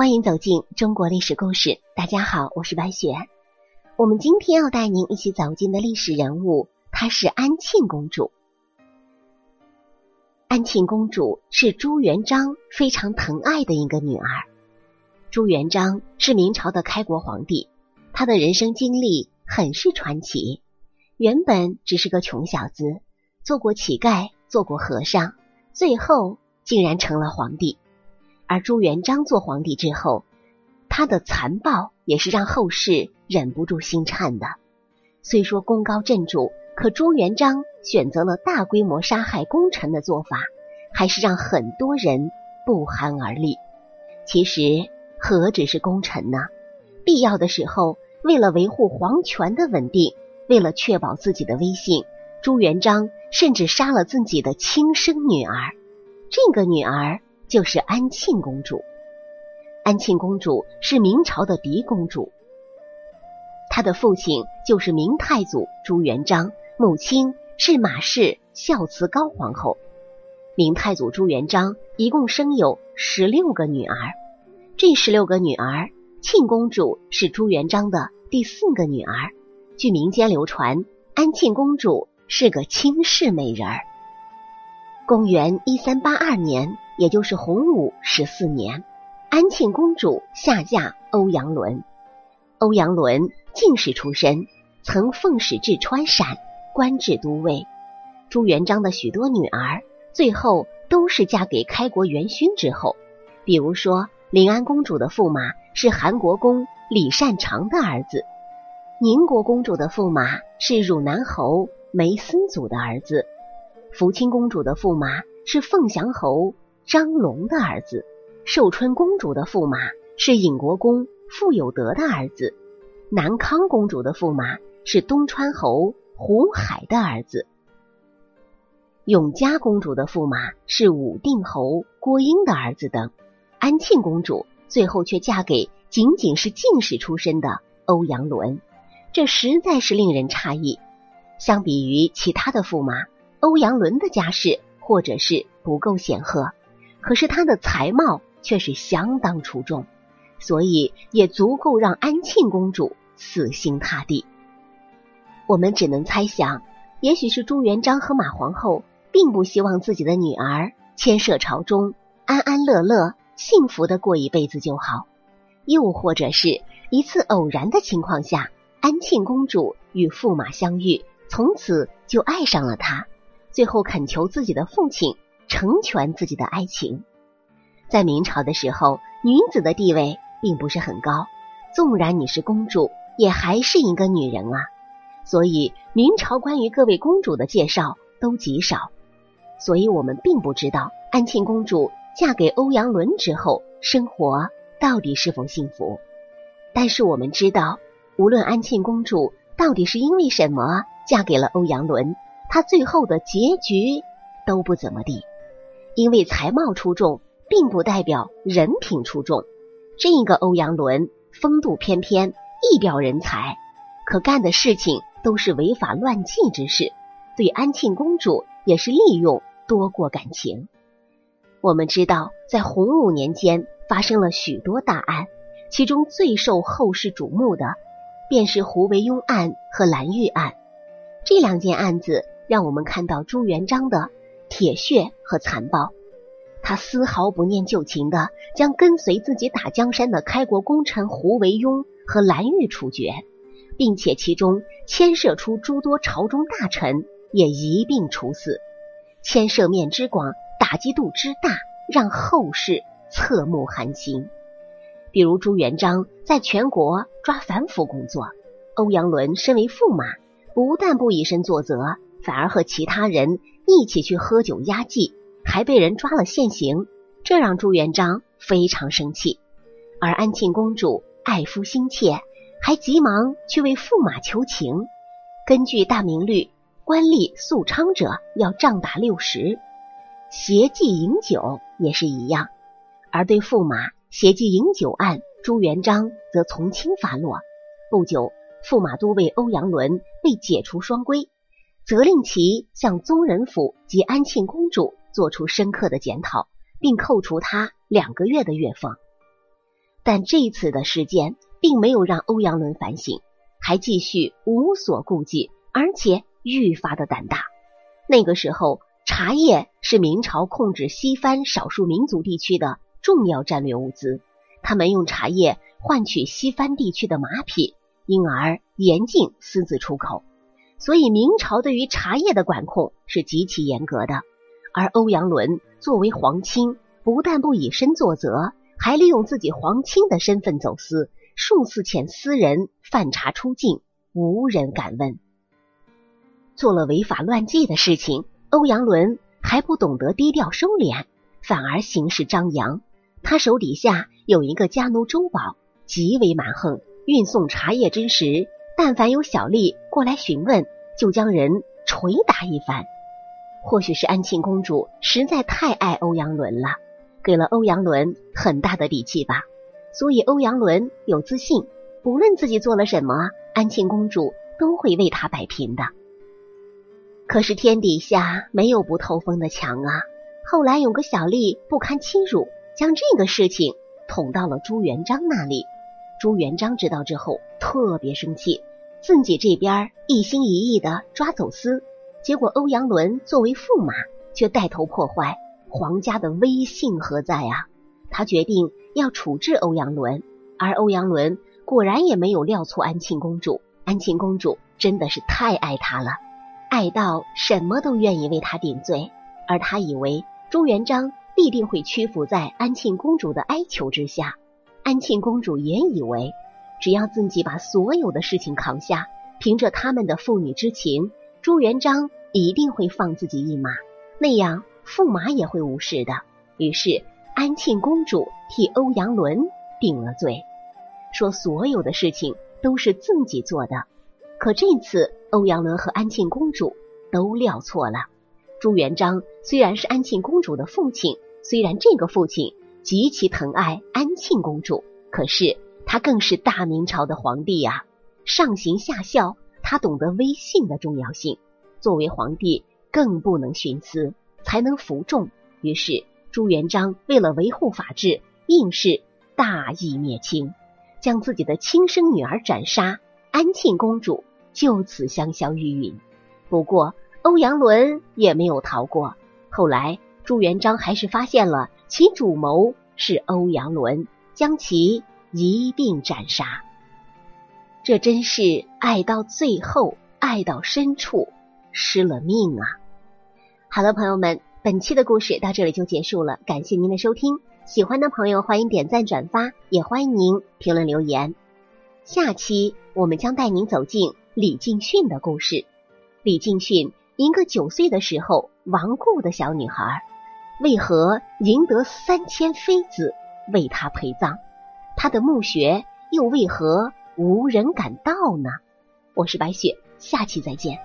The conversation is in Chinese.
欢迎走进中国历史故事。大家好，我是白雪。我们今天要带您一起走进的历史人物，她是安庆公主。安庆公主是朱元璋非常疼爱的一个女儿。朱元璋是明朝的开国皇帝，他的人生经历很是传奇。原本只是个穷小子，做过乞丐，做过和尚，最后竟然成了皇帝。而朱元璋做皇帝之后，他的残暴也是让后世忍不住心颤的。虽说功高震主，可朱元璋选择了大规模杀害功臣的做法，还是让很多人不寒而栗。其实何止是功臣呢？必要的时候，为了维护皇权的稳定，为了确保自己的威信，朱元璋甚至杀了自己的亲生女儿。这个女儿。就是安庆公主。安庆公主是明朝的嫡公主，她的父亲就是明太祖朱元璋，母亲是马氏孝慈高皇后。明太祖朱元璋一共生有十六个女儿，这十六个女儿，庆公主是朱元璋的第四个女儿。据民间流传，安庆公主是个倾世美人儿。公元一三八二年。也就是洪武十四年，安庆公主下嫁欧阳伦。欧阳伦进士出身，曾奉使至川陕，官至都尉。朱元璋的许多女儿最后都是嫁给开国元勋之后，比如说临安公主的驸马是韩国公李善长的儿子，宁国公主的驸马是汝南侯梅思祖的儿子，福清公主的驸马是凤翔侯。张龙的儿子，寿春公主的驸马是尹国公傅有德的儿子；南康公主的驸马是东川侯胡海的儿子；永嘉公主的驸马是武定侯郭英的儿子等。安庆公主最后却嫁给仅仅是进士出身的欧阳伦，这实在是令人诧异。相比于其他的驸马，欧阳伦的家世或者是不够显赫。可是他的才貌却是相当出众，所以也足够让安庆公主死心塌地。我们只能猜想，也许是朱元璋和马皇后并不希望自己的女儿牵涉朝中，安安乐乐、幸福的过一辈子就好；又或者是一次偶然的情况下，安庆公主与驸马相遇，从此就爱上了他，最后恳求自己的父亲。成全自己的爱情，在明朝的时候，女子的地位并不是很高，纵然你是公主，也还是一个女人啊。所以明朝关于各位公主的介绍都极少，所以我们并不知道安庆公主嫁给欧阳伦之后，生活到底是否幸福。但是我们知道，无论安庆公主到底是因为什么嫁给了欧阳伦，他最后的结局都不怎么地。因为才貌出众，并不代表人品出众。这个欧阳伦风度翩翩，一表人才，可干的事情都是违法乱纪之事。对安庆公主也是利用多过感情。我们知道，在洪武年间发生了许多大案，其中最受后世瞩目的，便是胡惟庸案和蓝玉案。这两件案子让我们看到朱元璋的。铁血和残暴，他丝毫不念旧情的将跟随自己打江山的开国功臣胡惟庸和蓝玉处决，并且其中牵涉出诸多朝中大臣也一并处死，牵涉面之广，打击度之大，让后世侧目寒心。比如朱元璋在全国抓反腐工作，欧阳伦身为驸马，不但不以身作则。反而和其他人一起去喝酒压祭，还被人抓了现行，这让朱元璋非常生气。而安庆公主爱夫心切，还急忙去为驸马求情。根据大明律，官吏肃娼者要杖打六十，邪妓饮酒也是一样。而对驸马邪妓饮酒案，朱元璋则从轻发落。不久，驸马都尉欧阳伦被解除双规。责令其向宗人府及安庆公主做出深刻的检讨，并扣除他两个月的月俸。但这次的事件并没有让欧阳伦反省，还继续无所顾忌，而且愈发的胆大。那个时候，茶叶是明朝控制西番少数民族地区的重要战略物资，他们用茶叶换取西番地区的马匹，因而严禁私自出口。所以，明朝对于茶叶的管控是极其严格的。而欧阳伦作为皇亲，不但不以身作则，还利用自己皇亲的身份走私，数次遣私人贩茶出境，无人敢问。做了违法乱纪的事情，欧阳伦还不懂得低调收敛，反而行事张扬。他手底下有一个家奴周宝，极为蛮横，运送茶叶之时，但凡有小吏过来询问，就将人捶打一番。或许是安庆公主实在太爱欧阳伦了，给了欧阳伦很大的底气吧。所以欧阳伦有自信，不论自己做了什么，安庆公主都会为他摆平的。可是天底下没有不透风的墙啊！后来有个小吏不堪欺辱，将这个事情捅到了朱元璋那里。朱元璋知道之后特别生气，自己这边一心一意的抓走私。结果欧阳伦作为驸马，却带头破坏皇家的威信何在啊？他决定要处置欧阳伦，而欧阳伦果然也没有料错安庆公主。安庆公主真的是太爱他了，爱到什么都愿意为他顶罪。而他以为朱元璋必定会屈服在安庆公主的哀求之下，安庆公主也以为只要自己把所有的事情扛下，凭着他们的父女之情。朱元璋一定会放自己一马，那样驸马也会无事的。于是安庆公主替欧阳伦顶了罪，说所有的事情都是自己做的。可这次欧阳伦和安庆公主都料错了。朱元璋虽然是安庆公主的父亲，虽然这个父亲极其疼爱安庆公主，可是他更是大明朝的皇帝呀，上行下效。他懂得威信的重要性，作为皇帝更不能徇私，才能服众。于是朱元璋为了维护法治，硬是大义灭亲，将自己的亲生女儿斩杀，安庆公主就此香消玉殒。不过欧阳伦也没有逃过，后来朱元璋还是发现了其主谋是欧阳伦，将其一并斩杀。这真是爱到最后，爱到深处，失了命啊！好了，朋友们，本期的故事到这里就结束了，感谢您的收听。喜欢的朋友欢迎点赞转发，也欢迎您评论留言。下期我们将带您走进李敬训的故事。李敬训，一个九岁的时候亡故的小女孩，为何赢得三千妃子为她陪葬？他的墓穴又为何？无人敢盗呢。我是白雪，下期再见。